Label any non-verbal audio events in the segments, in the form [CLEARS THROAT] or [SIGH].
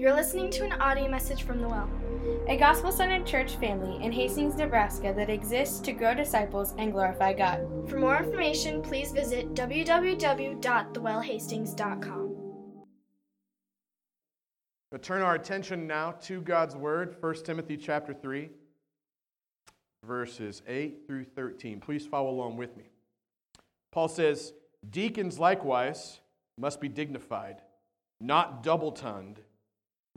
You're listening to an audio message from The Well, a gospel centered church family in Hastings, Nebraska that exists to grow disciples and glorify God. For more information, please visit www.thewellhastings.com. We'll turn our attention now to God's Word, 1 Timothy chapter 3, verses 8 through 13. Please follow along with me. Paul says, Deacons likewise must be dignified, not double tongued,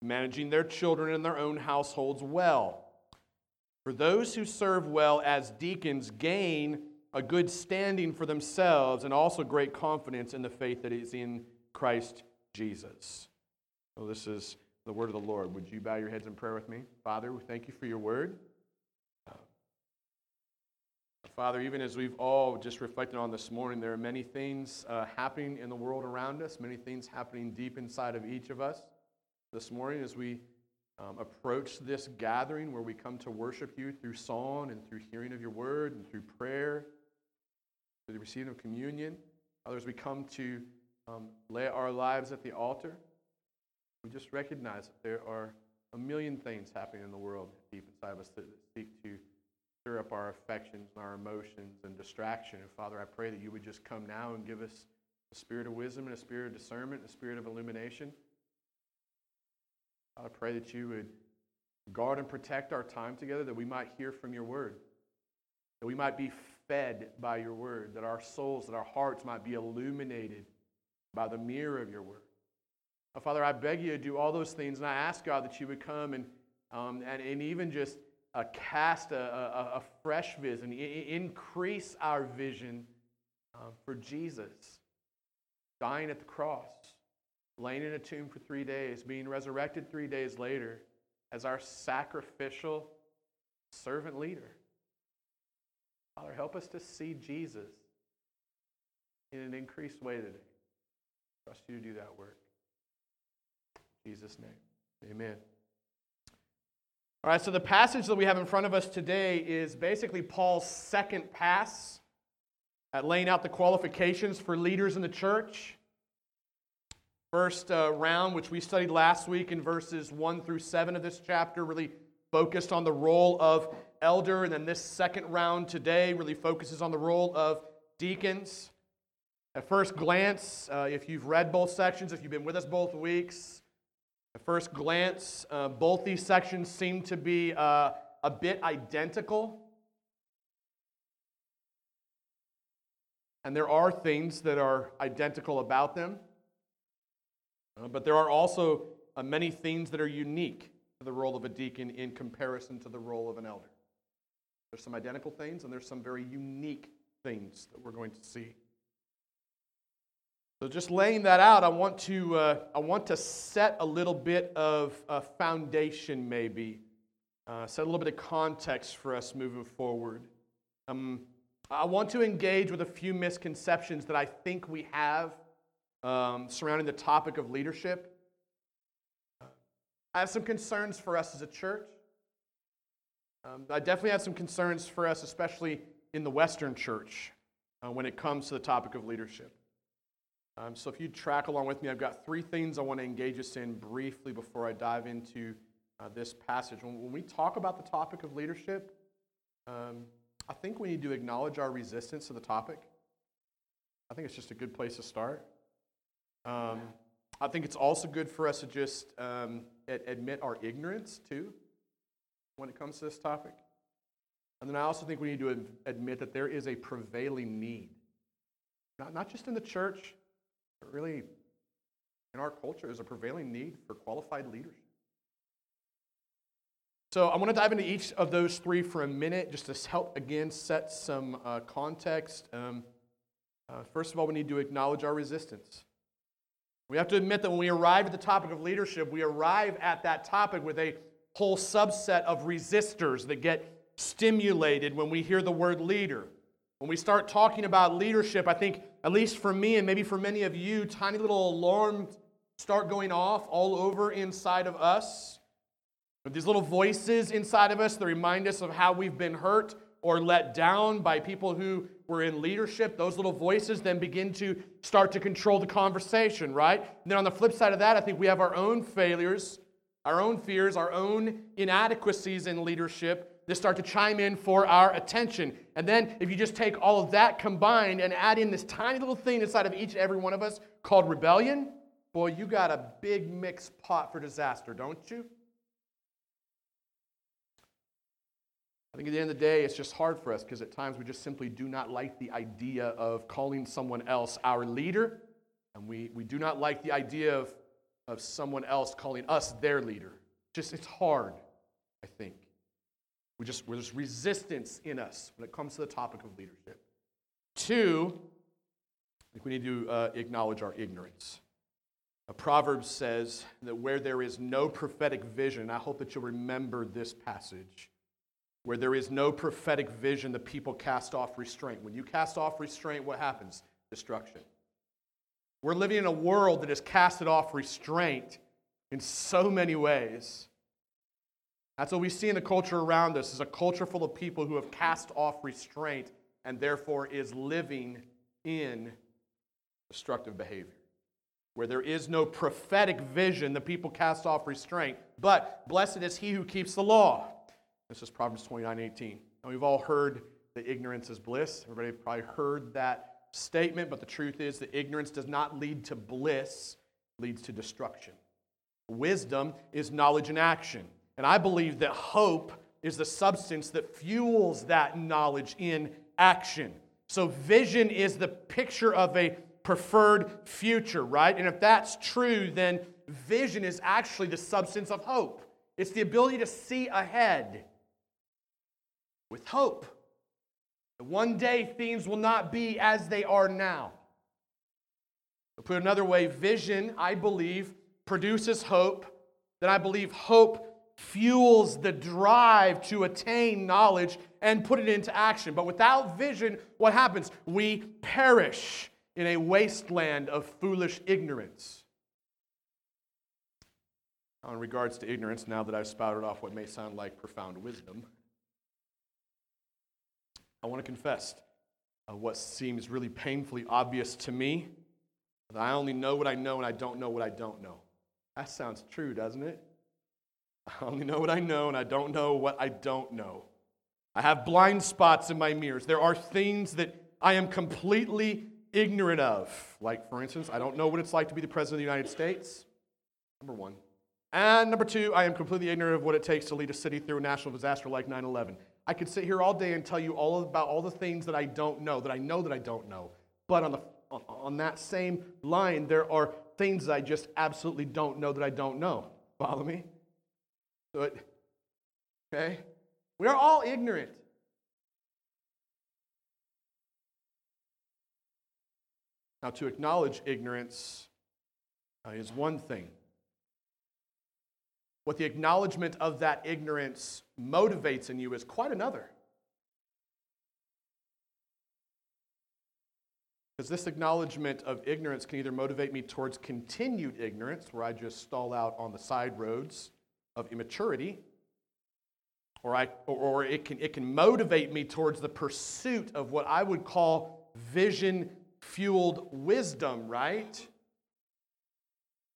managing their children and their own households well. For those who serve well as deacons gain a good standing for themselves and also great confidence in the faith that is in Christ Jesus. So, this is the word of the Lord. Would you bow your heads in prayer with me? Father, we thank you for your word. Uh, Father, even as we've all just reflected on this morning, there are many things uh, happening in the world around us, many things happening deep inside of each of us. This morning, as we um, approach this gathering where we come to worship you through song and through hearing of your word and through prayer, through the receiving of communion, others, we come to um, lay our lives at the altar. We just recognize that there are a million things happening in the world deep inside of us that seek to stir up our affections and our emotions and distraction. And Father, I pray that you would just come now and give us a spirit of wisdom and a spirit of discernment and a spirit of illumination. I pray that you would guard and protect our time together, that we might hear from your word, that we might be fed by your word, that our souls, that our hearts might be illuminated by the mirror of your word. Oh, Father, I beg you to do all those things, and I ask God that you would come and, um, and, and even just uh, cast a, a, a, fresh vision, I- increase our vision uh, for Jesus dying at the cross, laying in a tomb for three days, being resurrected three days later as our sacrificial servant leader. Father, help us to see Jesus in an increased way today. Trust you to do that work. In Jesus' name. Amen. All right, so the passage that we have in front of us today is basically Paul's second pass at laying out the qualifications for leaders in the church. First uh, round, which we studied last week in verses 1 through 7 of this chapter, really focused on the role of elder. And then this second round today really focuses on the role of deacons. At first glance, uh, if you've read both sections, if you've been with us both weeks, at first glance, uh, both these sections seem to be uh, a bit identical. And there are things that are identical about them. Uh, but there are also uh, many things that are unique to the role of a deacon in comparison to the role of an elder. There's some identical things, and there's some very unique things that we're going to see. So, just laying that out, I want to, uh, I want to set a little bit of a foundation, maybe, uh, set a little bit of context for us moving forward. Um, I want to engage with a few misconceptions that I think we have um, surrounding the topic of leadership. I have some concerns for us as a church. Um, I definitely have some concerns for us, especially in the Western church, uh, when it comes to the topic of leadership. Um, so, if you track along with me, I've got three things I want to engage us in briefly before I dive into uh, this passage. When, when, we talk about the topic of leadership, um, I think we need to acknowledge our resistance to the topic. I think it's just a good place to start. Um, I think it's also good for us to just um, admit our ignorance, too, when it comes to this topic. And then I also think we need to admit that there is a prevailing need, not, not just in the church, but really in our culture, there's a prevailing need for qualified leadership. So I want to dive into each of those three for a minute just to help, again, set some uh, context. Um, uh, first of all, we need to acknowledge our resistance. We have to admit that when we arrive at the topic of leadership, we arrive at that topic with a whole subset of resistors that get stimulated when we hear the word leader. When we start talking about leadership, I think, at least for me and maybe for many of you, tiny little alarms start going off all over inside of us. With These little voices inside of us that remind us of how we've been hurt or let down by people who were in leadership, those little voices then begin to start to control the conversation, right? And then on the flip side of that, I think we have our own failures, our own fears, our own inadequacies in leadership that start to chime in for our attention. And then if you just take all of that combined and add in this tiny little thing inside of each and every one of us called rebellion, boy, you got a big mixed pot for disaster, don't you? I think at the end of the day, it's just hard for us because at times we just simply do not like the idea of calling someone else our leader, and we, we do not like the idea of, of someone else calling us their leader. Just it's hard, I think. We just there's resistance in us when it comes to the topic of leadership. Two, I think we need to uh, acknowledge our ignorance. A proverb says that where there is no prophetic vision, I hope that you'll remember this passage where there is no prophetic vision, the people cast off restraint. When you cast off restraint, what happens? Destruction. We're living in a world that has casted off restraint in so many ways. That's what we see in the culture around us is a culture full of people who have cast off restraint and therefore is living in destructive behavior. Where there is no prophetic vision, the people cast off restraint. But blessed is he who keeps the law. This is Proverbs 29 18. And we've all heard that ignorance is bliss. Everybody probably heard that statement, but the truth is that ignorance does not lead to bliss, it leads to destruction. Wisdom is knowledge and action. And I believe that hope is the substance that fuels that knowledge in action. So, vision is the picture of a preferred future, right? And if that's true, then vision is actually the substance of hope. It's the ability to see ahead with hope. One day things will not be as they are now. Put another way, vision, I believe, produces hope. Then I believe hope fuels the drive to attain knowledge and put it into action. But without vision, what happens? We perish in a wasteland of foolish ignorance. In regards to ignorance, now that I've spouted off what may sound like profound wisdom, I want to confess uh, what seems really painfully obvious to me that I only know what I know and I don't know what I don't know. That sounds true, doesn't it? I only know what I know and I don't know what I don't know. I have blind spots in my mirrors. There are things that I am completely ignorant of. Like, for instance, I don't know what it's like to be the President of the United States. Number one. And number two, I am completely ignorant of what it takes to lead a city through a national disaster like 9 11. I could sit here all day and tell you all about all the things that I don't know, that I know that I don't know. But on, the, on that same line, there are things that I just absolutely don't know that I don't know. Follow me? So okay? We are all ignorant. Now, to acknowledge ignorance uh, is one thing. What the acknowledgement of that ignorance motivates in you is quite another. Because this acknowledgement of ignorance can either motivate me towards continued ignorance, where I just stall out on the side roads of immaturity, or, I, or it, can, it can motivate me towards the pursuit of what I would call vision fueled wisdom, right?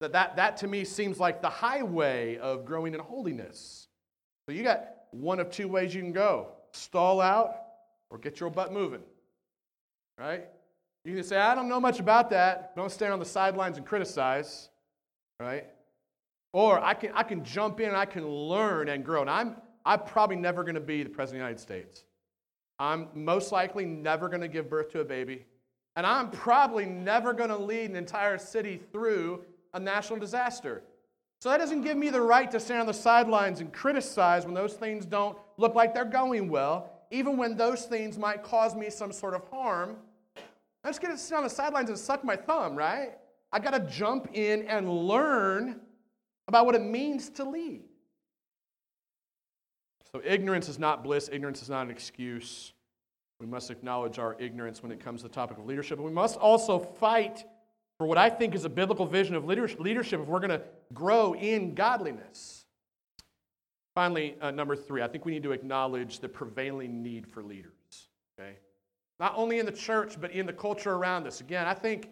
That, that, that to me seems like the highway of growing in holiness. So you got one of two ways you can go stall out or get your butt moving. Right? You can say, I don't know much about that. Don't stand on the sidelines and criticize. Right? Or I can, I can jump in and I can learn and grow. And I'm, I'm probably never going to be the President of the United States. I'm most likely never going to give birth to a baby. And I'm probably never going to lead an entire city through a national disaster. So that doesn't give me the right to stand on the sidelines and criticize when those things don't look like they're going well, even when those things might cause me some sort of harm. I'm just going to sit on the sidelines and suck my thumb, right? I got to jump in and learn about what it means to lead. So, ignorance is not bliss, ignorance is not an excuse. We must acknowledge our ignorance when it comes to the topic of leadership. But we must also fight for what I think is a biblical vision of leadership if we're going to grow in godliness. Finally, uh, number three, I think we need to acknowledge the prevailing need for leaders. Okay? Not only in the church, but in the culture around us. Again, I think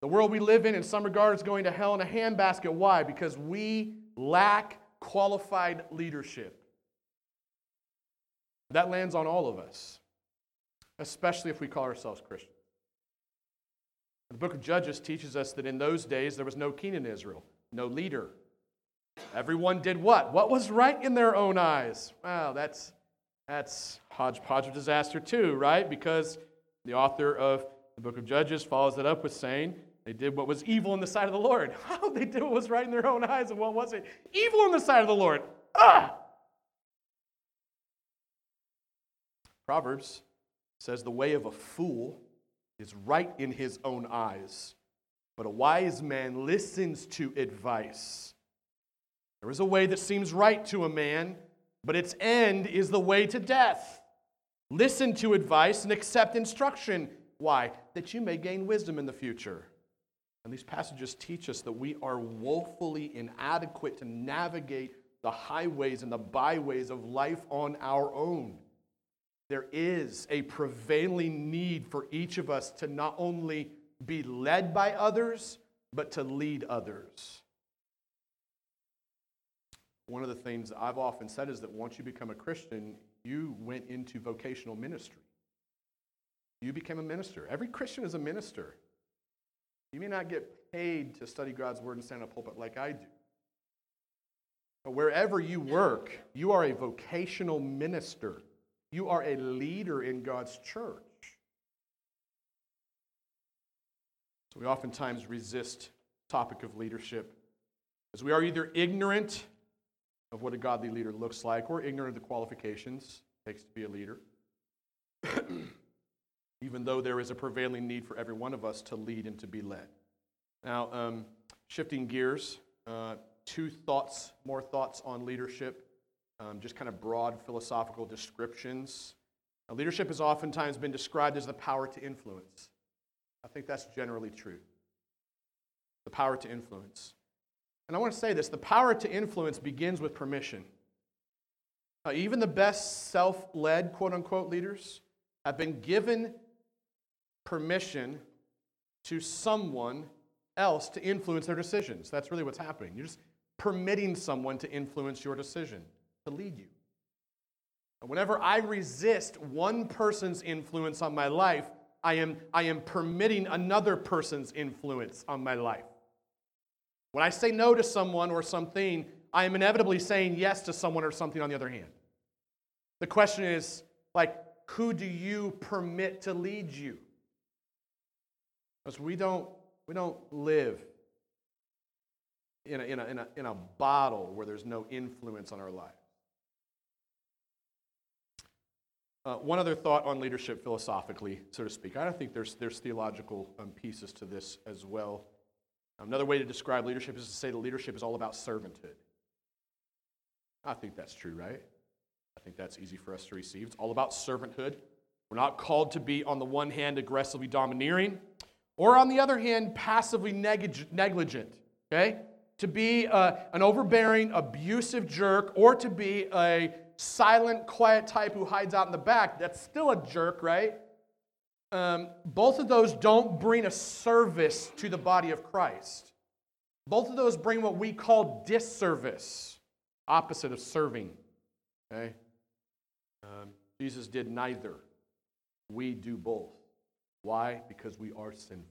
the world we live in, in some regards, going to hell in a handbasket. Why? Because we lack qualified leadership. That lands on all of us, especially if we call ourselves Christians. The book of Judges teaches us that in those days there was no king in Israel, no leader. Everyone did what? What was right in their own eyes? Wow, that's, that's hodgepodge of disaster, too, right? Because the author of the book of Judges follows it up with saying they did what was evil in the sight of the Lord. [LAUGHS] How? they did what was right in their own eyes, and what was it? Evil in the sight of the Lord. Ah! Proverbs says the way of a fool is right in his own eyes, but a wise man listens to advice. There is a way that seems right to a man, but its end is the way to death. Listen to advice and accept instruction. Why? That you may gain wisdom in the future. And these passages teach us that we are woefully inadequate to navigate the highways and the byways of life on our own. There is a prevailing need for each of us to not only be led by others, but to lead others. One of the things I've often said is that once you become a Christian, you went into vocational ministry. You became a minister. Every Christian is a minister. You may not get paid to study God's word and stand in a pulpit like I do. But wherever you work, you are a vocational minister. You are a leader in God's church. So we oftentimes resist topic of leadership as we are either ignorant of what a godly leader looks like or ignorant of the qualifications it takes to be a leader. [CLEARS THROAT] even though there is a prevailing need for every one of us to lead and to be led. Now, um, shifting gears, uh, two thoughts, more thoughts on leadership, um, just kind of broad philosophical descriptions. Now, leadership has oftentimes been described as the power to influence. I think that's generally true. The power to influence. And I want to say this the power to influence begins with permission. Uh, even the best self led, quote unquote, leaders have been given permission to someone else to influence their decisions. That's really what's happening. You're just permitting someone to influence your decision, to lead you. Whenever I resist one person's influence on my life, I am, I am permitting another person's influence on my life. When I say no to someone or something, I am inevitably saying yes to someone or something on the other hand. The question is, like, who do you permit to lead you? Because we don't, we don't live in a, in, a, in, a, in a bottle where there's no influence on our life. Uh, one other thought on leadership philosophically, so to speak. I don't think there's, there's theological um, pieces to this as well. Another way to describe leadership is to say that leadership is all about servanthood. I think that's true, right? I think that's easy for us to receive. It's all about servanthood. We're not called to be, on the one hand, aggressively domineering, or on the other hand, passively negligent, okay? To be uh, an overbearing, abusive jerk, or to be a silent, quiet type who hides out in the back, that's still a jerk, right? Um, both of those don't bring a service to the body of Christ. Both of those bring what we call disservice, opposite of serving. Okay? Um, Jesus did neither. We do both. Why? Because we are sinful.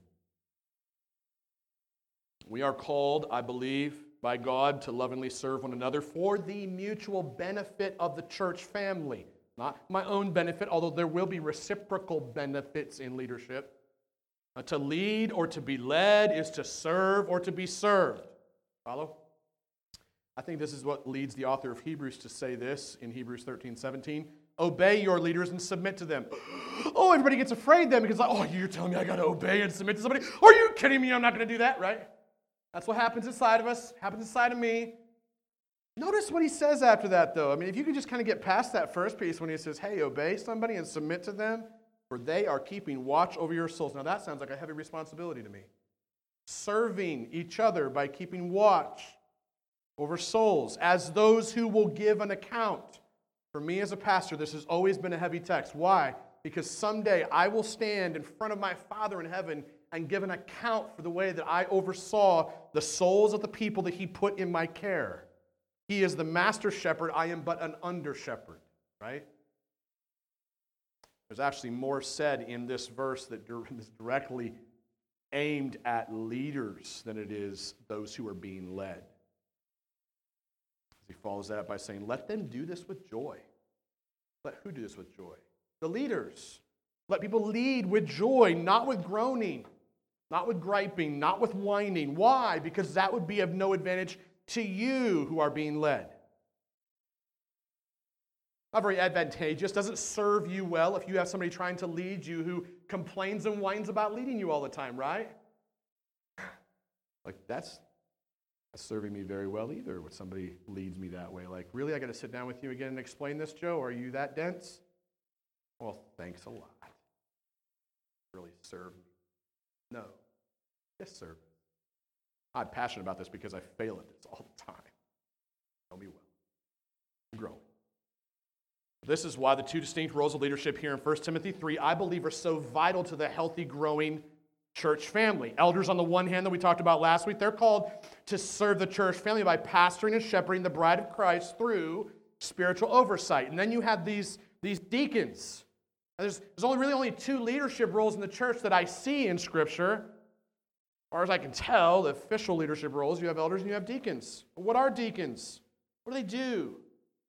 We are called, I believe, by God to lovingly serve one another for the mutual benefit of the church family. Not my own benefit, although there will be reciprocal benefits in leadership. Uh, to lead or to be led is to serve or to be served. Follow? I think this is what leads the author of Hebrews to say this in Hebrews 13 17. Obey your leaders and submit to them. [GASPS] Oh, everybody gets afraid then because, like, oh, you're telling me I got to obey and submit to somebody? Are you kidding me? I'm not going to do that, right? That's what happens inside of us, happens inside of me. Notice what he says after that, though. I mean, if you could just kind of get past that first piece when he says, hey, obey somebody and submit to them, for they are keeping watch over your souls. Now, that sounds like a heavy responsibility to me. Serving each other by keeping watch over souls as those who will give an account. For me as a pastor, this has always been a heavy text. Why? Because someday I will stand in front of my Father in heaven and give an account for the way that I oversaw the souls of the people that He put in my care. He is the master shepherd, I am but an under shepherd, right? There's actually more said in this verse [LAUGHS] that is directly aimed at leaders than it is those who are being led. He follows that up by saying, Let them do this with joy. Let who do this with joy? The leaders. Let people lead with joy, not with groaning, not with griping, not with whining. Why? Because that would be of no advantage to you who are being led. Not very advantageous, doesn't serve you well if you have somebody trying to lead you who complains and whines about leading you all the time, right? Like, that's serving me very well either when somebody leads me that way. Like, really, I got to sit down with you again and explain this, Joe? Are you that dense? Well, thanks a lot. Really serve me. No, just sir. I'm passionate about this because I fail at this [LAUGHS] all the time. Know me well. I'm growing. This is why the two distinct roles of leadership here in 1 Timothy 3, I believe, are so vital to the healthy, growing church family. Elders, on the one hand, that we talked about last week, they're called to serve the church family by pastoring and shepherding the bride of Christ through spiritual oversight. And then you have these, these deacons. There's, there's only really only two leadership roles in the church that I see in Scripture. As far as I can tell, the official leadership roles, you have elders and you have deacons. What are deacons? What do they do?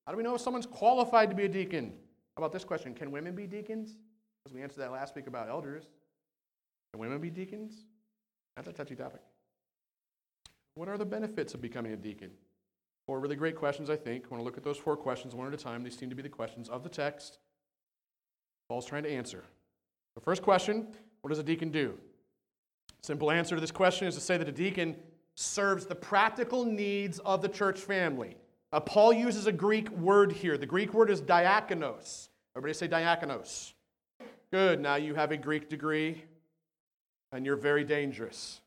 How do we know if someone's qualified to be a deacon? How about this question? Can women be deacons? Because we answered that last week about elders. Can women be deacons? That's a touchy topic. What are the benefits of becoming a deacon? Four really great questions, I think. I want to look at those four questions one at a time. These seem to be the questions of the text Paul's trying to answer. The first question what does a deacon do? Simple answer to this question is to say that a deacon serves the practical needs of the church family. Uh, Paul uses a Greek word here. The Greek word is diakonos. Everybody say diakonos. Good. Now you have a Greek degree and you're very dangerous.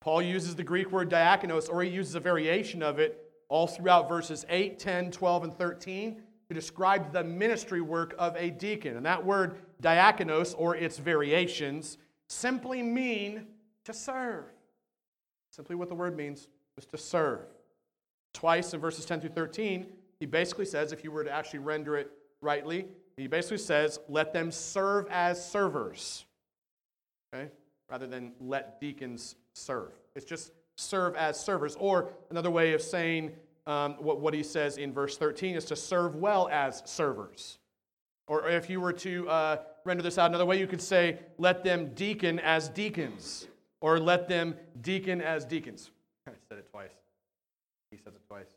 Paul uses the Greek word diakonos, or he uses a variation of it all throughout verses 8, 10, 12, and 13 to describe the ministry work of a deacon. And that word diakonos, or its variations, simply mean to serve. Simply what the word means is to serve. Twice in verses 10 through 13, he basically says, if you were to actually render it rightly, he basically says, let them serve as servers, okay? Rather than let deacons serve. It's just serve as servers. Or another way of saying um, what, what he says in verse 13 is to serve well as servers. Or if you were to uh, render this out another way, you could say, let them deacon as deacons, or let them deacon as deacons. [LAUGHS] I said it twice. He says it twice.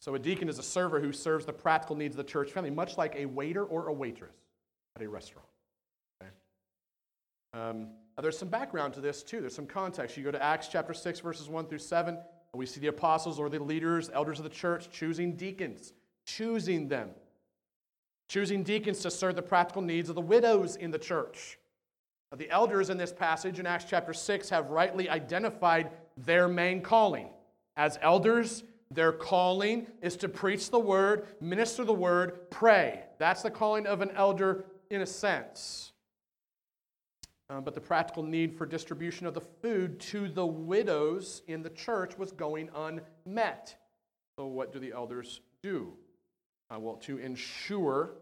So a deacon is a server who serves the practical needs of the church family, much like a waiter or a waitress at a restaurant. Okay? Um, there's some background to this too. There's some context. You go to Acts chapter 6, verses 1 through 7, and we see the apostles or the leaders, elders of the church, choosing deacons, choosing them, choosing deacons to serve the practical needs of the widows in the church. Now, the elders in this passage in Acts chapter 6 have rightly identified their main calling. As elders, their calling is to preach the word, minister the word, pray. That's the calling of an elder in a sense. Um, but the practical need for distribution of the food to the widows in the church was going unmet. So, what do the elders do? Uh, well, to ensure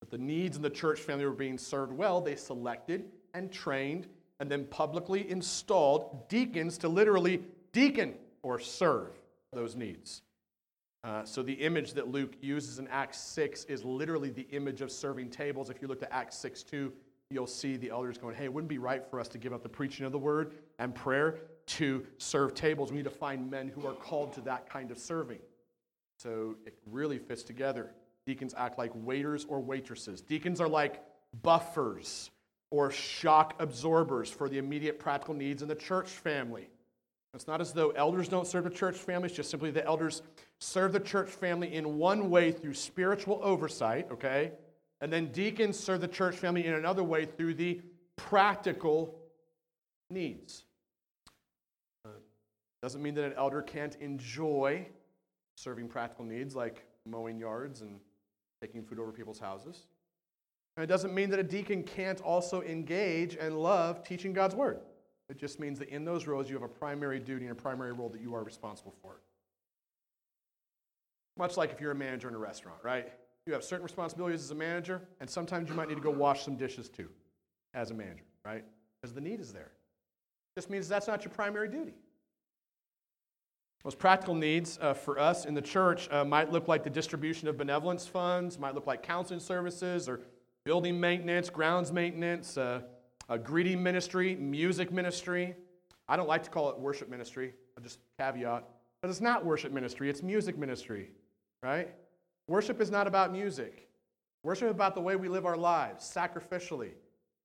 that the needs in the church family were being served well, they selected and trained and then publicly installed deacons to literally deacon or serve those needs. Uh, so the image that Luke uses in Acts 6 is literally the image of serving tables. If you look at Acts 6 2, you'll see the elders going, hey, it wouldn't be right for us to give up the preaching of the word and prayer to serve tables. We need to find men who are called to that kind of serving. So it really fits together. Deacons act like waiters or waitresses. Deacons are like buffers or shock absorbers for the immediate practical needs in the church family. It's not as though elders don't serve the church family, it's just simply the elders serve the church family in one way through spiritual oversight, okay? And then deacons serve the church family in another way through the practical needs. Uh, doesn't mean that an elder can't enjoy serving practical needs like mowing yards and taking food over people's houses. And it doesn't mean that a deacon can't also engage and love teaching God's word. It just means that in those roles you have a primary duty and a primary role that you are responsible for. Much like if you're a manager in a restaurant, right? You have certain responsibilities as a manager, and sometimes you might need to go wash some dishes too as a manager, right? Because the need is there. This means that's not your primary duty. Most practical needs uh, for us in the church uh, might look like the distribution of benevolence funds, might look like counseling services or building maintenance, grounds maintenance, uh, a greeting ministry, music ministry. I don't like to call it worship ministry, I'll just caveat. But it's not worship ministry, it's music ministry, right? Worship is not about music. Worship is about the way we live our lives, sacrificially.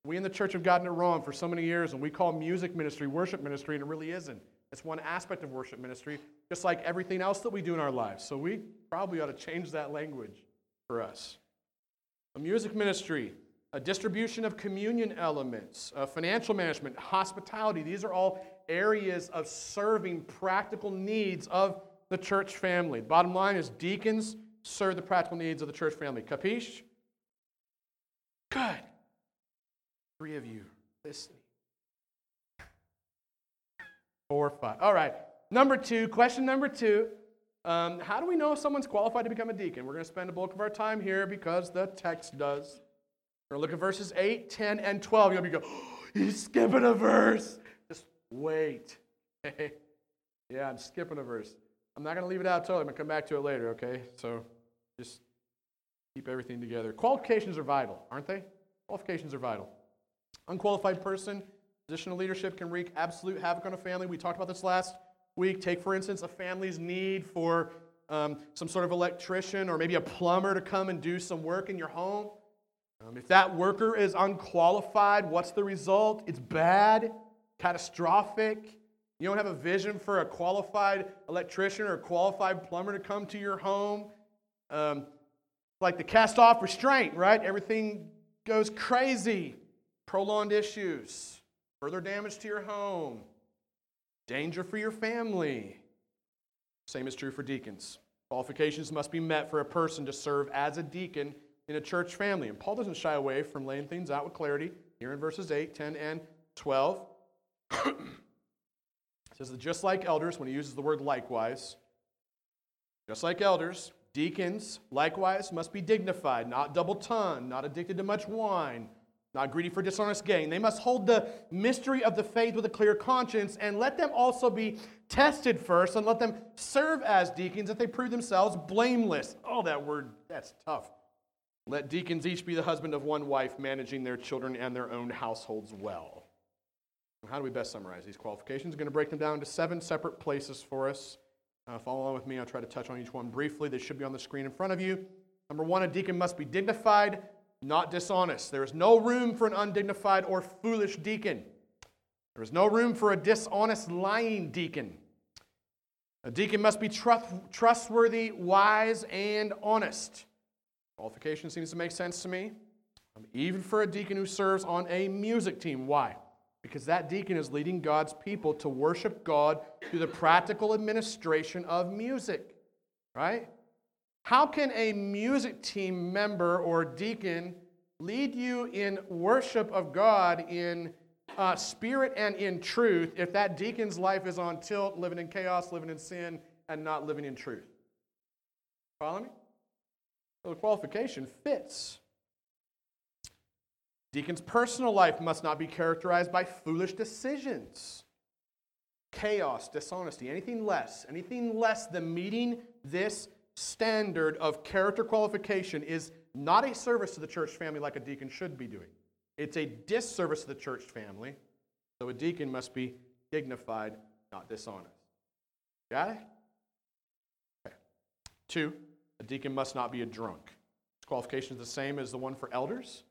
We in the church have gotten it wrong for so many years, and we call music ministry worship ministry, and it really isn't. It's one aspect of worship ministry, just like everything else that we do in our lives. So we probably ought to change that language for us. A music ministry, a distribution of communion elements, a financial management, hospitality, these are all areas of serving practical needs of the church family. Bottom line is deacons serve the practical needs of the church family. Capiche? Good. Three of you listening. Four, five. All right. Number two, question number two. Um, how do we know if someone's qualified to become a deacon? We're going to spend a bulk of our time here because the text does. We're going to look at verses 8, 10, and 12. You'll be go, oh, [GASPS] he's skipping a verse. Just wait. [LAUGHS] yeah, I'm skipping a verse. I'm not going to leave it out totally. I'm going to come back to it later, okay? So just keep everything together. Qualifications are vital, aren't they? Qualifications are vital. Unqualified person, positional leadership can wreak absolute havoc on a family. We talked about this last week. Take, for instance, a family's need for um, some sort of electrician or maybe a plumber to come and do some work in your home. Um, if that worker is unqualified, what's the result? It's bad, catastrophic. You don't have a vision for a qualified electrician or a qualified plumber to come to your home. Um, like the cast off restraint, right? Everything goes crazy. Prolonged issues, further damage to your home, danger for your family. Same is true for deacons. Qualifications must be met for a person to serve as a deacon in a church family. And Paul doesn't shy away from laying things out with clarity here in verses 8, 10, and 12. [CLEARS THROAT] it says that just like elders, when he uses the word likewise, just like elders, deacons likewise must be dignified, not double tongued, not addicted to much wine, not greedy for dishonest gain. They must hold the mystery of the faith with a clear conscience and let them also be tested first and let them serve as deacons if they prove themselves blameless. Oh, that word, that's tough. Let deacons each be the husband of one wife, managing their children and their own households well. How do we best summarize these qualifications? I'm going to break them down into seven separate places for us. Uh, follow along with me. I'll try to touch on each one briefly. They should be on the screen in front of you. Number one, a deacon must be dignified, not dishonest. There is no room for an undignified or foolish deacon. There is no room for a dishonest, lying deacon. A deacon must be trustworthy, wise, and honest. Qualification seems to make sense to me. Um, even for a deacon who serves on a music team. Why? Because that deacon is leading God's people to worship God through the practical administration of music. Right? How can a music team member or deacon lead you in worship of God in uh, spirit and in truth if that deacon's life is on tilt, living in chaos, living in sin, and not living in truth? Follow me? The qualification fits. Deacon's personal life must not be characterized by foolish decisions, chaos, dishonesty, anything less. Anything less than meeting this standard of character qualification is not a service to the church family like a deacon should be doing. It's a disservice to the church family. So a deacon must be dignified, not dishonest. Got it? Okay. Two, a deacon must not be a drunk. This qualification is the same as the one for elders.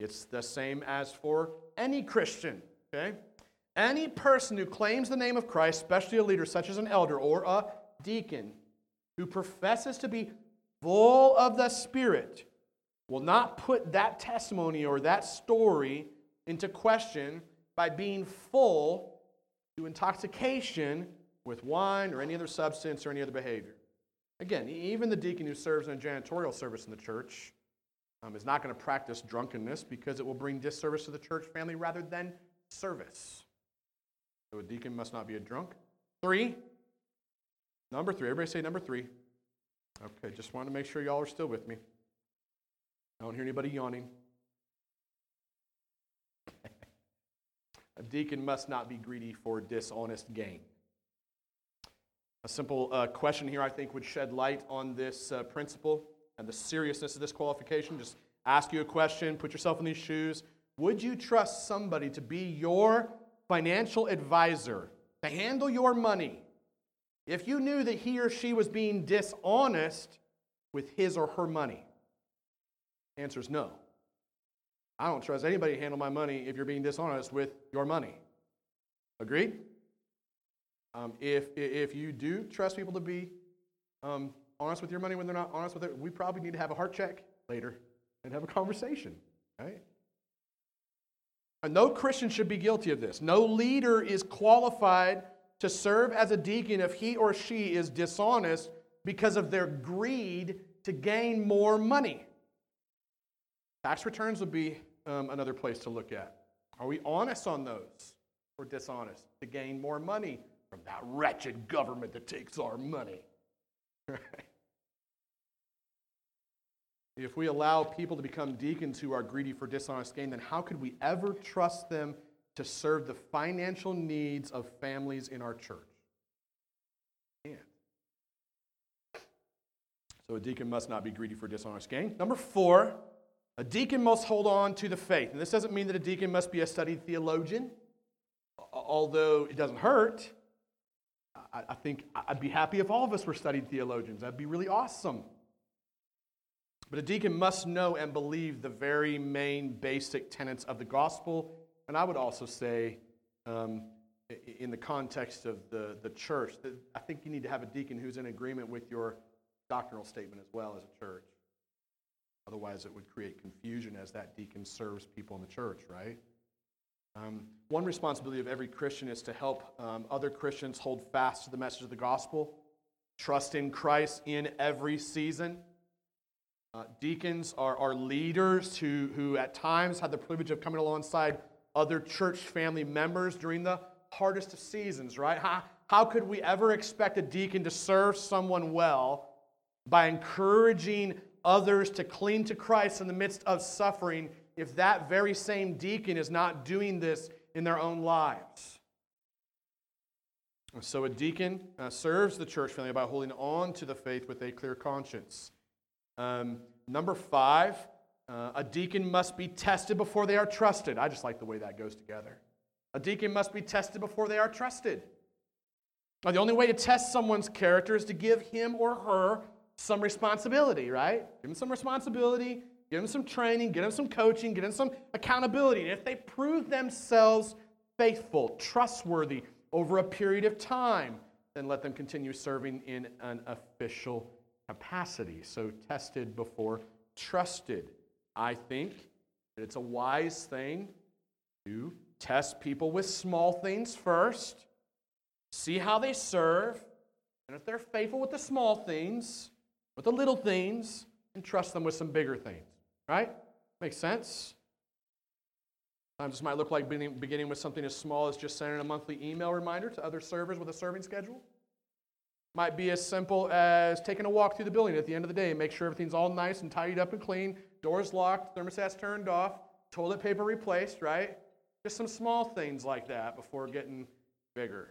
It's the same as for any Christian. Okay? Any person who claims the name of Christ, especially a leader such as an elder or a deacon, who professes to be full of the Spirit, will not put that testimony or that story into question by being full to intoxication with wine or any other substance or any other behavior. Again, even the deacon who serves in a janitorial service in the church um, is not going to practice drunkenness because it will bring disservice to the church family rather than service. So a deacon must not be a drunk. Three. Number three. Everybody say number three. Okay, just wanted to make sure y'all are still with me. I don't hear anybody yawning. a deacon must not be greedy for dishonest gain. A simple uh, question here, I think, would shed light on this uh, principle and the seriousness of this qualification. Just ask you a question, put yourself in these shoes. Would you trust somebody to be your financial advisor, to handle your money, if you knew that he or she was being dishonest with his or her money? Answer is no. I don't trust anybody to handle my money if you're being dishonest with your money. Agreed? Um, if, if you do trust people to be um, honest with your money when they're not honest with it, we probably need to have a heart check later and have a conversation, right? And no Christian should be guilty of this. No leader is qualified to serve as a deacon if he or she is dishonest because of their greed to gain more money. Tax returns would be um, another place to look at. Are we honest on those or dishonest to gain more money from that wretched government that takes our money? [LAUGHS] If we allow people to become deacons who are greedy for dishonest gain, then how could we ever trust them to serve the financial needs of families in our church? And so a deacon must not be greedy for dishonest gain. Number four, a deacon must hold on to the faith. And this doesn't mean that a deacon must be a studied theologian, although it doesn't hurt. I think I'd be happy if all of us were studied theologians. That'd be really awesome. But a deacon must know and believe the very main basic tenets of the gospel. And I would also say, um, in the context of the, the church, that I think you need to have a deacon who's in agreement with your doctrinal statement as well as a church. Otherwise, it would create confusion as that deacon serves people in the church, right? Um, one responsibility of every Christian is to help um, other Christians hold fast to the message of the gospel, trust in Christ in every season uh, deacons are, are leaders who, who at times had the privilege of coming alongside other church family members during the hardest of seasons, right? How, how could we ever expect a deacon to serve someone well by encouraging others to cling to Christ in the midst of suffering if that very same deacon is not doing this in their own lives? So, a deacon uh, serves the church family by holding on to the faith with a clear conscience. Um, number five, uh, a deacon must be tested before they are trusted. I just like the way that goes together. A deacon must be tested before they are trusted. Now, the only way to test someone's character is to give him or her some responsibility, right? Give them some responsibility, give them some training, get them some coaching, get them some accountability. And if they prove themselves faithful, trustworthy over a period of time, then let them continue serving in an official capacity. So, tested before trusted. I think that it's a wise thing to test people with small things first, see how they serve, and if they're faithful with the small things, with the little things, and trust them with some bigger things. Right? Makes sense? Sometimes this might look like beginning with something as small as just sending a monthly email reminder to other servers with a serving schedule. Might be as simple as taking a walk through the building at the end of the day and make sure everything's all nice and tidied up and clean, doors locked, thermostats turned off, toilet paper replaced, right? Just some small things like that before getting bigger.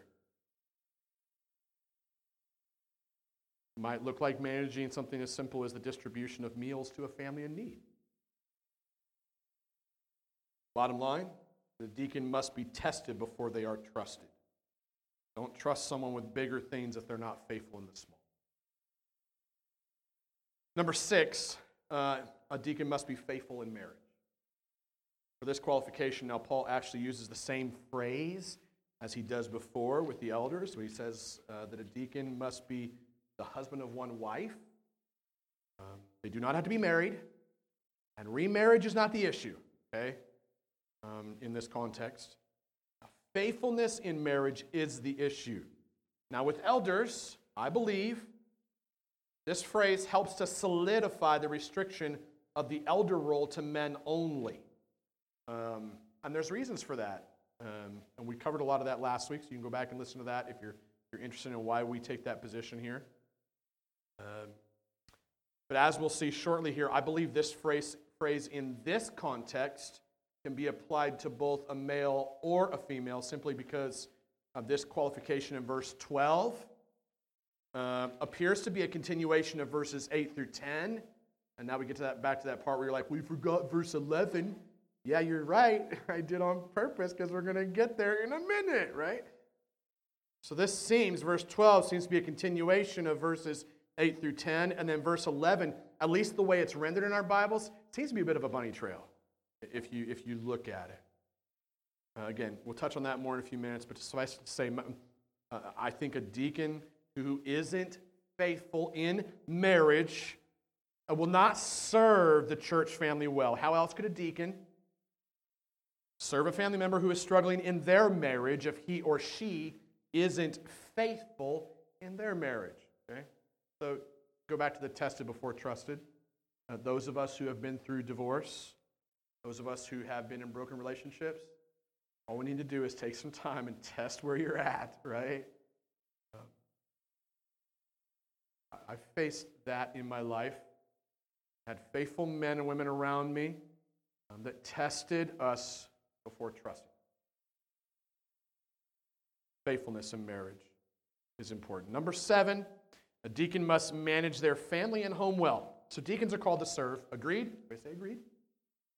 Might look like managing something as simple as the distribution of meals to a family in need. Bottom line, the deacon must be tested before they are trusted. Don't trust someone with bigger things if they're not faithful in the small. Number six, uh, a deacon must be faithful in marriage. For this qualification, now Paul actually uses the same phrase as he does before with the elders, he says uh, that a deacon must be the husband of one wife. Um, they do not have to be married, and remarriage is not the issue, okay, um, in this context. Faithfulness in marriage is the issue. Now, with elders, I believe this phrase helps to solidify the restriction of the elder role to men only. Um, and there's reasons for that. Um, and we covered a lot of that last week, so you can go back and listen to that if you're, if you're interested in why we take that position here. Um, but as we'll see shortly here, I believe this phrase, phrase in this context can be applied to both a male or a female simply because of this qualification in verse 12 uh, appears to be a continuation of verses 8 through 10. And now we get to that back to that part where you're like, we forgot verse 11. Yeah, you're right. [LAUGHS] I did on purpose because we're going to get there in a minute, right? So this seems, verse 12 seems to be a continuation of verses 8 through 10. And then verse 11, at least the way it's rendered in our Bibles, seems to be a bit of a bunny trail if you, if you look at it. Uh, again, we'll touch on that more in a few minutes, but suffice to say, uh, I think a deacon who isn't faithful in marriage will not serve the church family well. How else could a deacon serve a family member who is struggling in their marriage if he or she isn't faithful in their marriage? Okay? So go back to the tested before trusted. Uh, those of us who have been through divorce, those of us who have been in broken relationships, all we need to do is take some time and test where you're at, right? Um, I've faced that in my life. Had faithful men and women around me um, that tested us before trusting. Faithfulness in marriage is important. Number seven, a deacon must manage their family and home well. So deacons are called to serve. Agreed? I say agreed?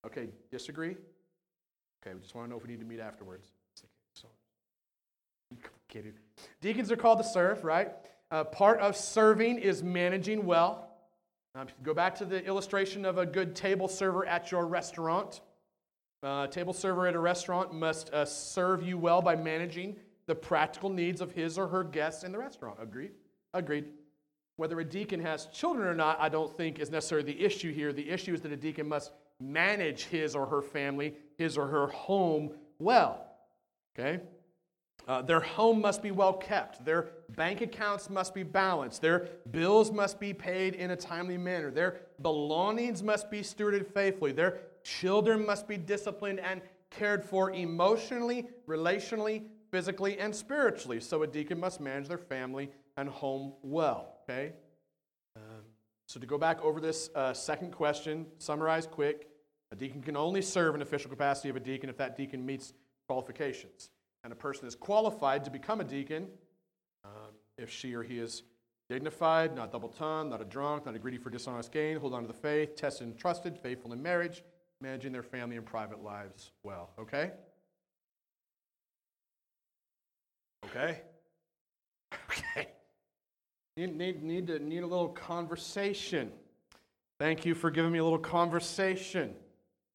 Okay, disagree? Okay, we just want to know if we need to meet afterwards. So. Deacons are called to serve, right? Uh, part of serving is managing well. Um, go back to the illustration of a good table server at your restaurant. Uh, table server at a restaurant must uh, serve you well by managing the practical needs of his or her guests in the restaurant. Agreed? Agreed. Whether a deacon has children or not, I don't think is necessarily the issue here. The issue is that a deacon must manage his or her family, his or her home well. Okay? Uh, their home must be well kept. Their bank accounts must be balanced. Their bills must be paid in a timely manner. Their belongings must be stewarded faithfully. Their children must be disciplined and cared for emotionally, relationally, physically, and spiritually. So a deacon must manage their family and home well. Okay? Um, so to go back over this uh, second question, summarize quick. A deacon can only serve in official capacity of a deacon if that deacon meets qualifications. And a person is qualified to become a deacon um, if she or he is dignified, not double tongued, not a drunk, not a greedy for dishonest gain, hold on to the faith, tested and trusted, faithful in marriage, managing their family and private lives well. Okay? Okay? Okay. Need, need, need, to, need a little conversation. Thank you for giving me a little conversation.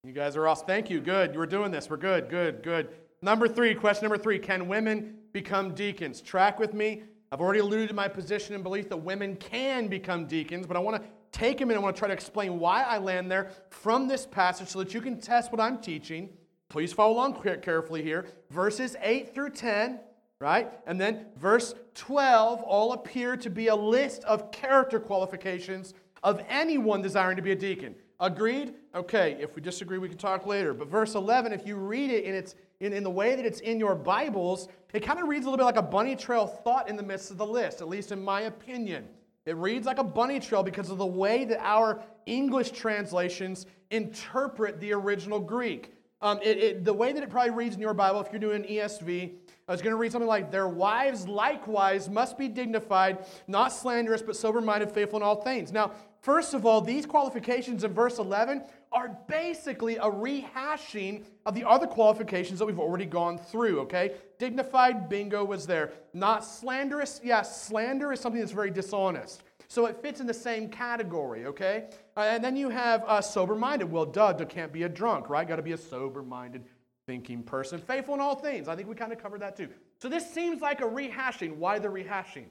You guys are awesome. Thank you. Good. You were doing this. We're good, good, good. Number three, question number three Can women become deacons? Track with me. I've already alluded to my position and belief that women can become deacons, but I want to take a minute. I want to try to explain why I land there from this passage so that you can test what I'm teaching. Please follow along carefully here. Verses 8 through 10, right? And then verse 12 all appear to be a list of character qualifications of anyone desiring to be a deacon. Agreed? Okay, if we disagree, we can talk later. But verse 11, if you read it in, its, in, in the way that it's in your Bibles, it kind of reads a little bit like a bunny trail thought in the midst of the list, at least in my opinion. It reads like a bunny trail because of the way that our English translations interpret the original Greek. Um, it, it, the way that it probably reads in your Bible, if you're doing ESV, it's going to read something like, Their wives likewise must be dignified, not slanderous, but sober minded, faithful in all things. Now, First of all, these qualifications in verse 11 are basically a rehashing of the other qualifications that we've already gone through, okay? Dignified, bingo was there. Not slanderous, yes, slander is something that's very dishonest. So it fits in the same category, okay? Uh, and then you have uh, sober minded. Well, duh, duh, can't be a drunk, right? Got to be a sober minded thinking person. Faithful in all things. I think we kind of covered that too. So this seems like a rehashing. Why the rehashing?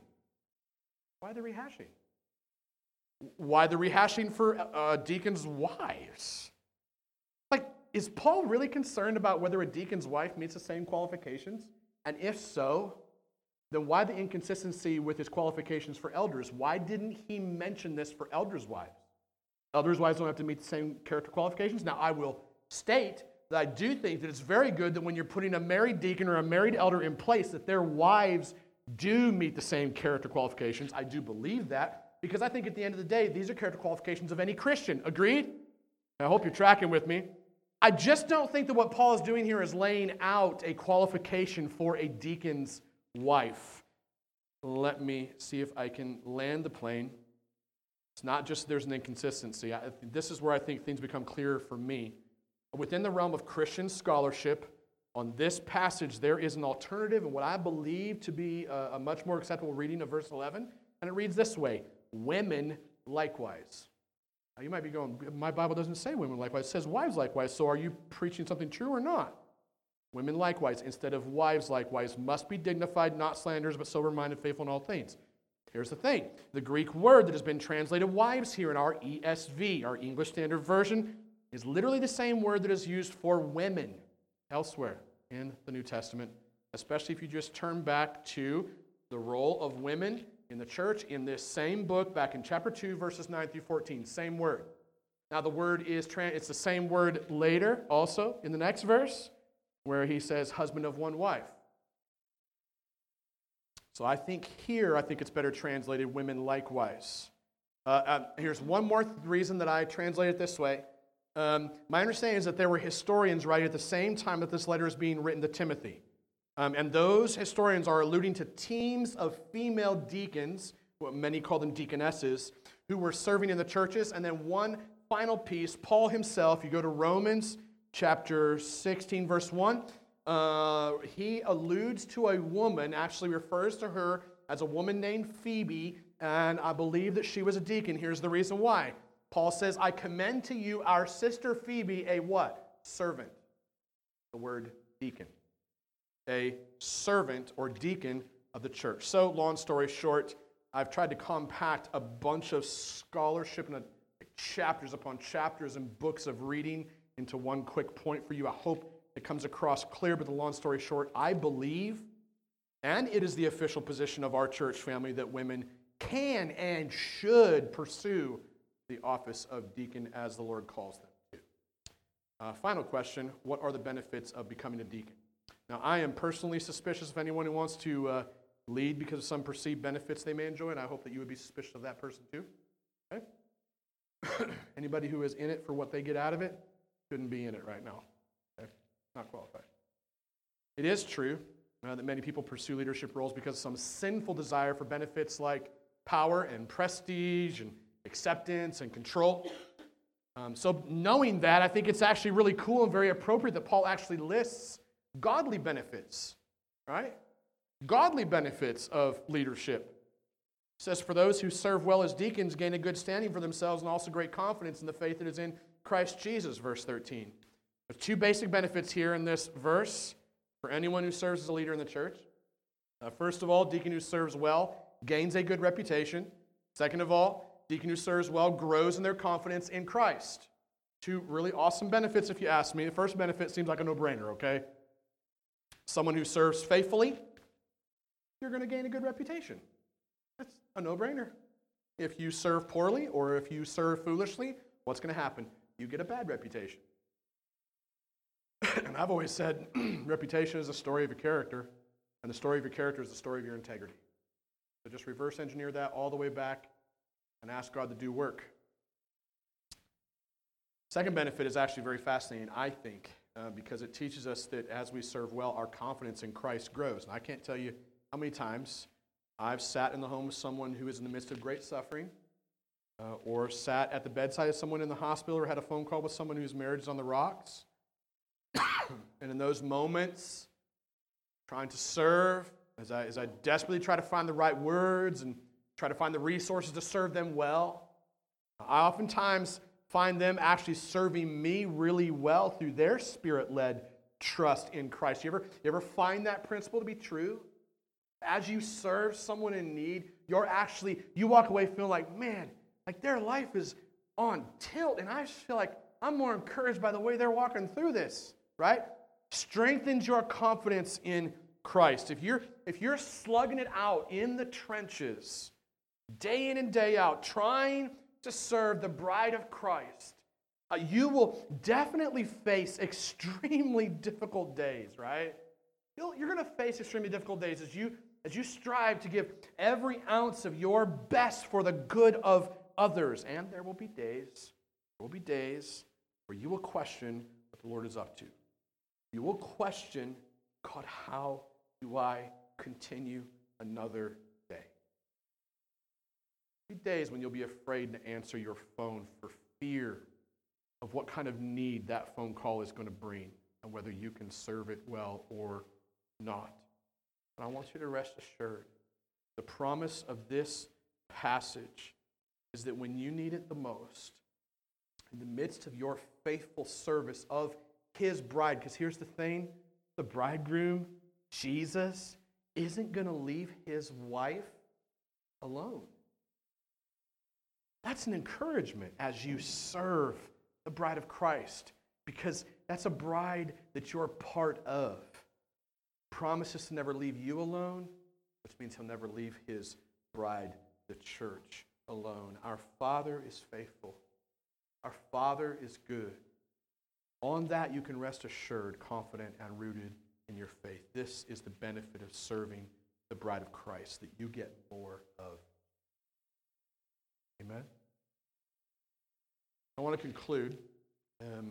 Why the rehashing? Why the rehashing for uh, deacons' wives? Like, is Paul really concerned about whether a deacon's wife meets the same qualifications? And if so, then why the inconsistency with his qualifications for elders? Why didn't he mention this for elders' wives? Elders' wives don't have to meet the same character qualifications. Now, I will state that I do think that it's very good that when you're putting a married deacon or a married elder in place, that their wives do meet the same character qualifications. I do believe that because I think at the end of the day, these are character qualifications of any Christian. Agreed? I hope you're tracking with me. I just don't think that what Paul is doing here is laying out a qualification for a deacon's wife. Let me see if I can land the plane. It's not just there's an inconsistency. I, this is where I think things become clearer for me. Within the realm of Christian scholarship, on this passage, there is an alternative and what I believe to be a, a much more acceptable reading of verse 11. And it reads this way Women likewise. Now you might be going, My Bible doesn't say women likewise, it says wives likewise. So are you preaching something true or not? Women likewise, instead of wives likewise, must be dignified, not slanderers, but sober minded, faithful in all things. Here's the thing the Greek word that has been translated wives here in our ESV, our English Standard Version, is literally the same word that is used for women elsewhere in the New Testament, especially if you just turn back to the role of women in the church in this same book, back in chapter 2, verses 9 through 14. Same word. Now, the word is, it's the same word later also in the next verse, where he says, husband of one wife. So I think here, I think it's better translated women likewise. Uh, uh, here's one more th- reason that I translate it this way. Um, my understanding is that there were historians writing at the same time that this letter is being written to Timothy. Um, and those historians are alluding to teams of female deacons, what many call them deaconesses, who were serving in the churches. And then one final piece, Paul himself, you go to Romans chapter 16, verse 1, uh, he alludes to a woman, actually refers to her as a woman named Phoebe, and I believe that she was a deacon. Here's the reason why. Paul says, I commend to you our sister Phoebe, a what? Servant. The word deacon a servant or deacon of the church. So, long story short, I've tried to compact a bunch of scholarship and chapters upon chapters and books of reading into one quick point for you. I hope it comes across clear, but the long story short, I believe, and it is the official position of our church family, that women can and should pursue the office of deacon as the Lord calls them to. Uh, final question What are the benefits of becoming a deacon? Now, I am personally suspicious of anyone who wants to uh, lead because of some perceived benefits they may enjoy, and I hope that you would be suspicious of that person too. Okay? [COUGHS] Anybody who is in it for what they get out of it shouldn't be in it right now. Okay? Not qualified. It is true uh, that many people pursue leadership roles because of some sinful desire for benefits like power and prestige and acceptance and control. Um, so, knowing that, I think it's actually really cool and very appropriate that Paul actually lists godly benefits, right? Godly benefits of leadership. It says, For those who serve well as deacons gain a good standing for themselves and also great confidence in the faith that is in Christ Jesus, verse 13. There's two basic benefits here in this verse for anyone who serves as a leader in the church. Uh, first of all, deacon who serves well gains a good reputation. Second of all, deacon who serves well grows in their confidence in Christ. Two really awesome benefits, if you ask me. The first benefit seems like a no brainer, okay? Someone who serves faithfully, you're going to gain a good reputation. That's a no brainer. If you serve poorly or if you serve foolishly, what's going to happen? You get a bad reputation. [CLEARS THROAT] and I've always said [CLEARS THROAT] reputation is a story of your character, and the story of your character is the story of your integrity. So just reverse engineer that all the way back and ask God to do work. Second benefit is actually very fascinating, I think uh, because it teaches us that as we serve well, our confidence in Christ grows. And I can't tell you how many times I've sat in the home of someone who is in the midst of great suffering, uh, or sat at the bedside of someone in the hospital, or had a phone call with someone whose marriage is on the rocks. [COUGHS] and in those moments, trying to serve, as I, as I desperately try to find the right words and try to find the resources to serve them well, I oftentimes find them actually serving me really well through their spirit led trust in Christ. You ever, you ever find that principle to be true? As you serve someone in need, you're actually, you walk away feeling like, man, like their life is on tilt, and I just feel like I'm more encouraged by the way they're walking through this, right? Strengthens your confidence in Christ. If you're if you're slugging it out in the trenches, day in and day out, trying to serve the bride of Christ, uh, you will definitely face [LAUGHS] extremely difficult days, right? You'll, you're going to face extremely difficult days as you as you strive to give every ounce of your best for the good of others. And there will be days, there will be days where you will question what the Lord is up to. You will question, God, how do I continue another be days when you'll be afraid to answer your phone for fear of what kind of need that phone call is going to bring and whether you can serve it well or not. But I want you to rest assured the promise of this passage is that when you need it the most, in the midst of your faithful service of his bride, because here's the thing the bridegroom, Jesus, isn't going to leave his wife alone. That's an encouragement as you serve the bride of Christ, because that's a bride that you're part of. Promises to never leave you alone, which means he'll never leave his bride, the church, alone. Our Father is faithful. Our Father is good. On that, you can rest assured, confident, and rooted in your faith. This is the benefit of serving the bride of Christ that you get more of. Amen? I want to conclude. Um,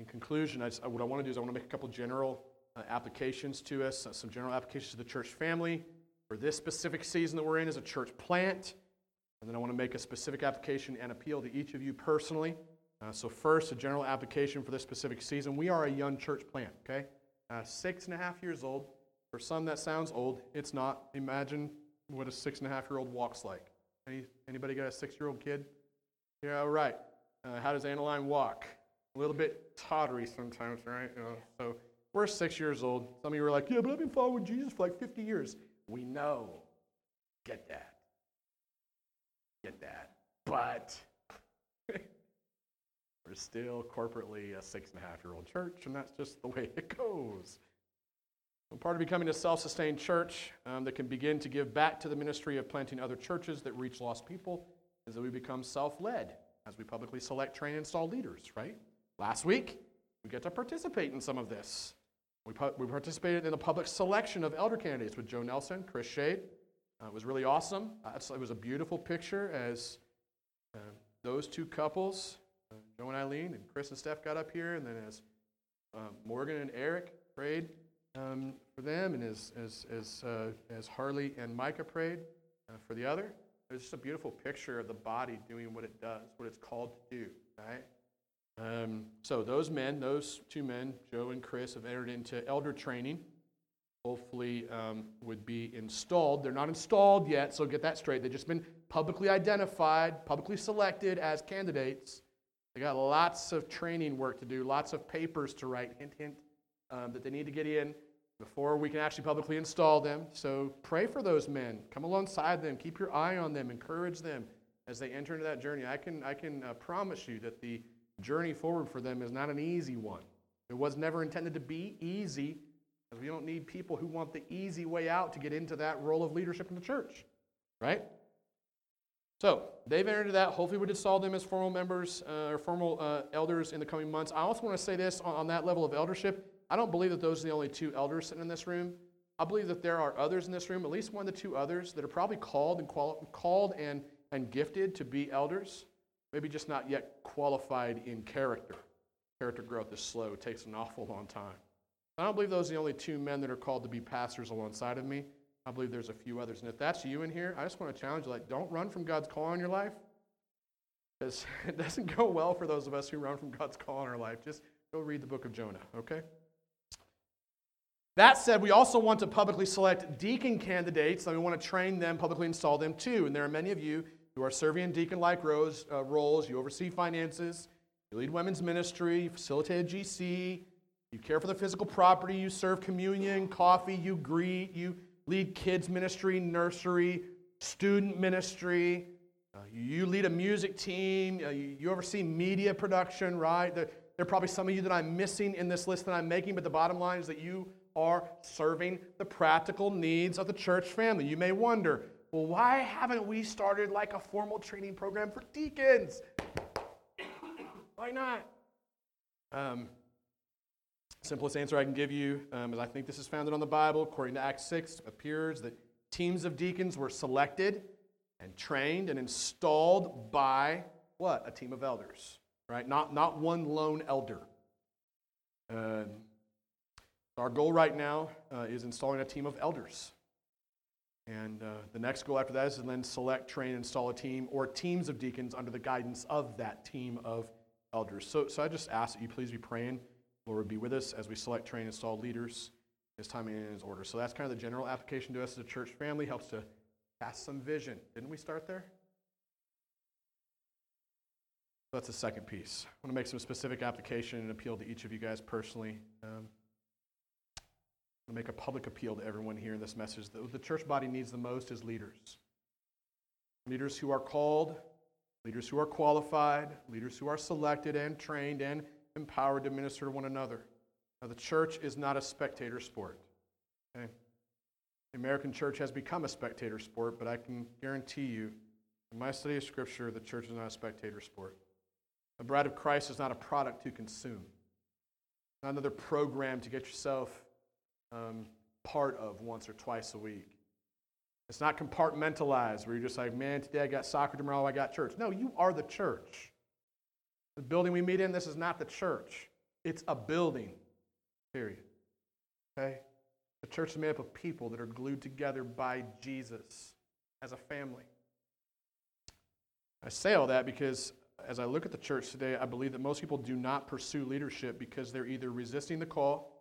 in conclusion, I what I want to do is I want to make a couple general uh, applications to us, uh, some general applications to the church family for this specific season that we're in as a church plant. And then I want to make a specific application and appeal to each of you personally. Uh, so, first, a general application for this specific season. We are a young church plant, okay? Uh, six and a half years old. For some, that sounds old. It's not. Imagine what a six and a half year old walks like. Any, anybody got a six year old kid? Yeah, right. Uh, how does Annaline walk? A little bit tottery sometimes, right? You know, so, we're six years old. Some of you are like, yeah, but I've been following Jesus for like 50 years. We know. Get that. Get that. But [LAUGHS] we're still corporately a six and a half year old church, and that's just the way it goes. Part of becoming a self sustained church um, that can begin to give back to the ministry of planting other churches that reach lost people is that we become self led as we publicly select, train, and install leaders, right? Last week, we get to participate in some of this. We, we participated in the public selection of elder candidates with Joe Nelson, Chris Shade. Uh, it was really awesome. Uh, it was a beautiful picture as uh, those two couples, uh, Joe and Eileen, and Chris and Steph got up here, and then as uh, Morgan and Eric prayed um, for them, and as, as, as, uh, as Harley and Micah prayed for the other. It was just a beautiful picture of the body doing what it does, what it's called to do, right? Um, so those men, those two men, Joe and Chris, have entered into elder training. Hopefully, um, would be installed. They're not installed yet, so get that straight. They've just been publicly identified, publicly selected as candidates. They got lots of training work to do, lots of papers to write. Hint, hint, um, that they need to get in before we can actually publicly install them. So pray for those men. Come alongside them. Keep your eye on them. Encourage them as they enter into that journey. I can, I can uh, promise you that the journey forward for them is not an easy one. It was never intended to be easy, because we don't need people who want the easy way out to get into that role of leadership in the church, right? So they've entered that. Hopefully, we install them as formal members uh, or formal uh, elders in the coming months. I also want to say this on, on that level of eldership. I don't believe that those are the only two elders sitting in this room. I believe that there are others in this room, at least one of the two others, that are probably called and quali- called and, and gifted to be elders maybe just not yet qualified in character. Character growth is slow, it takes an awful long time. I don't believe those are the only two men that are called to be pastors alongside of me. I believe there's a few others. And if that's you in here, I just want to challenge you like, don't run from God's call on your life. Because [LAUGHS] it doesn't go well for those of us who run from God's call on our life. Just go read the book of Jonah, okay? That said, we also want to publicly select deacon candidates, and we want to train them, publicly install them too. And there are many of you who are serving in deacon like roles, uh, roles. You oversee finances. You lead women's ministry. You facilitate a GC. You care for the physical property, you serve communion, coffee, you greet, you lead kids' ministry, nursery, student ministry. Uh, you lead a music team, uh, you, oversee media production, right? There are probably some of you that I'm missing in this list that I'm making, but the bottom line is that you are serving the practical needs of the church family. You may wonder, well, why haven't we started like a formal training program for deacons? why not? Um, simplest answer I can give you um, is I think this is founded on the Bible. According to Acts 6, it appears that teams of deacons were selected and trained and installed by what? A team of elders, right? Not, not one lone elder. Um, our goal right now uh, is installing a team of elders. And uh, the next goal after that is to then select, train, install a team or teams of deacons under the guidance of that team of elders. So, so I just ask that you please be praying. Lord be with us as we select, train, install leaders. His timing and his order. So that's kind of the general application to us as a church family. Helps to cast some vision. Didn't we start there? That's the second piece. I want to make some specific application and appeal to each of you guys personally. Um, to make a public appeal to everyone here in this message that the church body needs the most is leaders. Leaders who are called, leaders who are qualified, leaders who are selected and trained and empowered to minister to one another. Now, the church is not a spectator sport. Okay? The American church has become a spectator sport, but I can guarantee you, in my study of Scripture, the church is not a spectator sport. The bride of Christ is not a product to consume, not another program to get yourself um, part of once or twice a week. It's not compartmentalized where you're just like, man, today I got soccer, tomorrow I got church. No, you are the church. The building we meet in, this is not the church. It's a building, period. Okay? The church is made up of people that are glued together by Jesus as a family. I say all that because as I look at the church today, I believe that most people do not pursue leadership because they're either resisting the call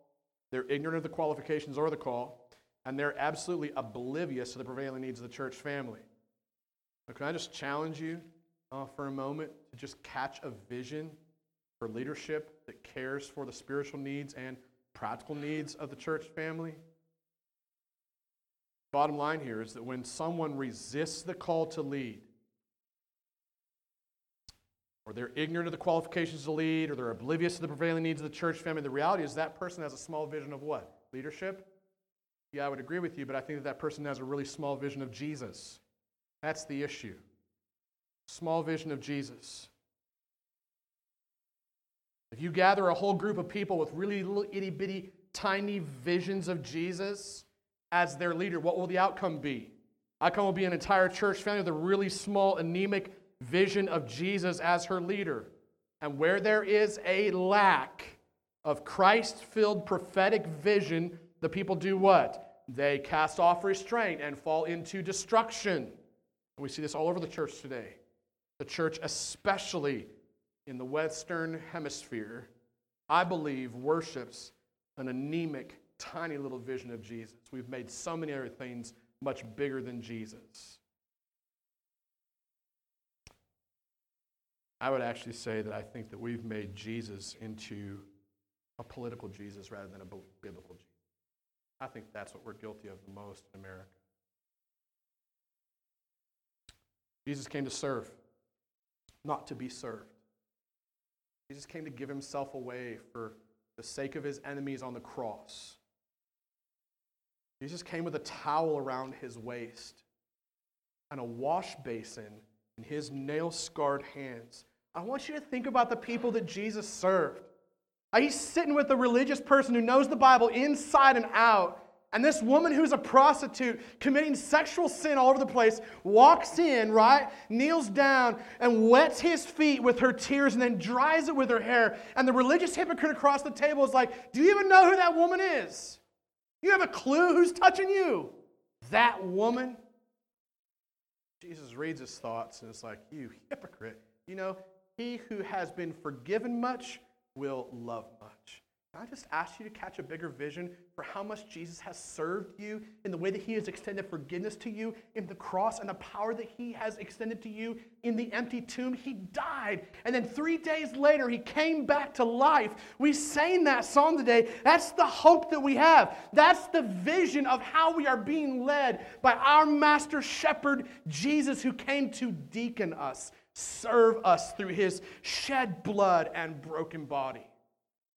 they're ignorant of the qualifications or the call, and they're absolutely oblivious to the prevailing needs of the church family. But can I just challenge you uh, for a moment to just catch a vision for leadership that cares for the spiritual needs and practical needs of the church family? Bottom line here is that when someone resists the call to lead, or they're ignorant of the qualifications to lead, or they're oblivious to the prevailing needs of the church family. The reality is that person has a small vision of what? Leadership? Yeah, I would agree with you, but I think that that person has a really small vision of Jesus. That's the issue. Small vision of Jesus. If you gather a whole group of people with really little itty bitty, tiny visions of Jesus as their leader, what will the outcome be? Outcome will be an entire church family with a really small, anemic vision of Jesus as her leader. And where there is a lack of Christ filled prophetic vision, the people do what? They cast off restraint and fall into destruction. We see this all over the church today. The church, especially in the Western Hemisphere, I believe worships an anemic, tiny little vision of Jesus. We've made so many other things much bigger than Jesus. I would actually say that I think that we've made Jesus into a political Jesus rather than a biblical Jesus. I think that's what we're guilty of the most in America. Jesus came to serve, not to be served. Jesus came to give himself away for the sake of his enemies on the cross. Jesus came with a towel around his waist and a wash basin in his nail scarred hands I want you to think about the people that Jesus served. Uh, he's sitting with a religious person who knows the Bible inside and out. And this woman who's a prostitute committing sexual sin all over the place walks in, right? Kneels down and wets his feet with her tears and then dries it with her hair. And the religious hypocrite across the table is like, Do you even know who that woman is? You have a clue who's touching you? That woman? Jesus reads his thoughts and it's like, You hypocrite. You know, he who has been forgiven much will love much. Can I just ask you to catch a bigger vision for how much Jesus has served you in the way that he has extended forgiveness to you in the cross and the power that he has extended to you in the empty tomb? He died, and then three days later, he came back to life. We sang that song today. That's the hope that we have. That's the vision of how we are being led by our master shepherd, Jesus, who came to deacon us, serve us through his shed blood and broken body.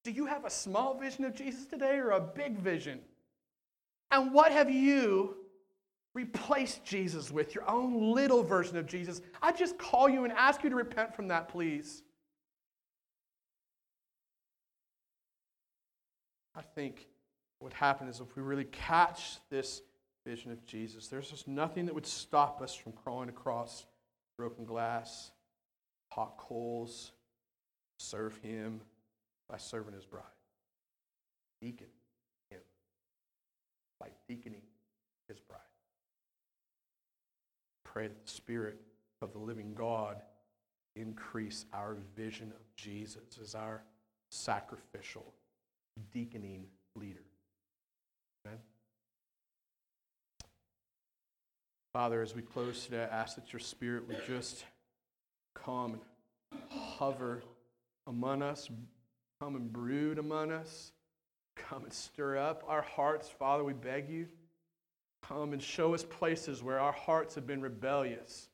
Do you have a small vision of Jesus today or a big vision? And what have you replaced Jesus with? Your own little version of Jesus. I just call you and ask you to repent from that, please. I think what happened is if we really catch this vision of Jesus, there's just nothing that would stop us from crawling across broken glass, hot coals, serve Him by serving his bride. Deacon him by deaconing his bride. Pray that the Spirit of the living God increase our vision of Jesus as our sacrificial, deaconing leader. Amen. Father, as we close today, I ask that your Spirit would just come and hover among us, Come and brood among us. Come and stir up our hearts. Father, we beg you. Come and show us places where our hearts have been rebellious,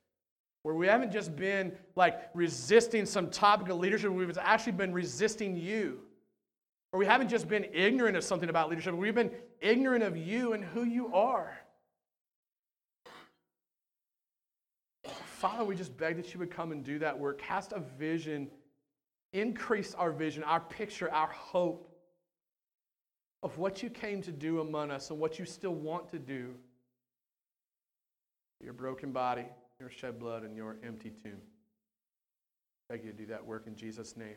where we haven't just been like resisting some topic of leadership, we've actually been resisting you. Or we haven't just been ignorant of something about leadership, we've been ignorant of you and who you are. Father, we just beg that you would come and do that work. Cast a vision increase our vision, our picture, our hope of what you came to do among us and what you still want to do. Your broken body, your shed blood, and your empty tomb. I Beg you to do that work in Jesus' name.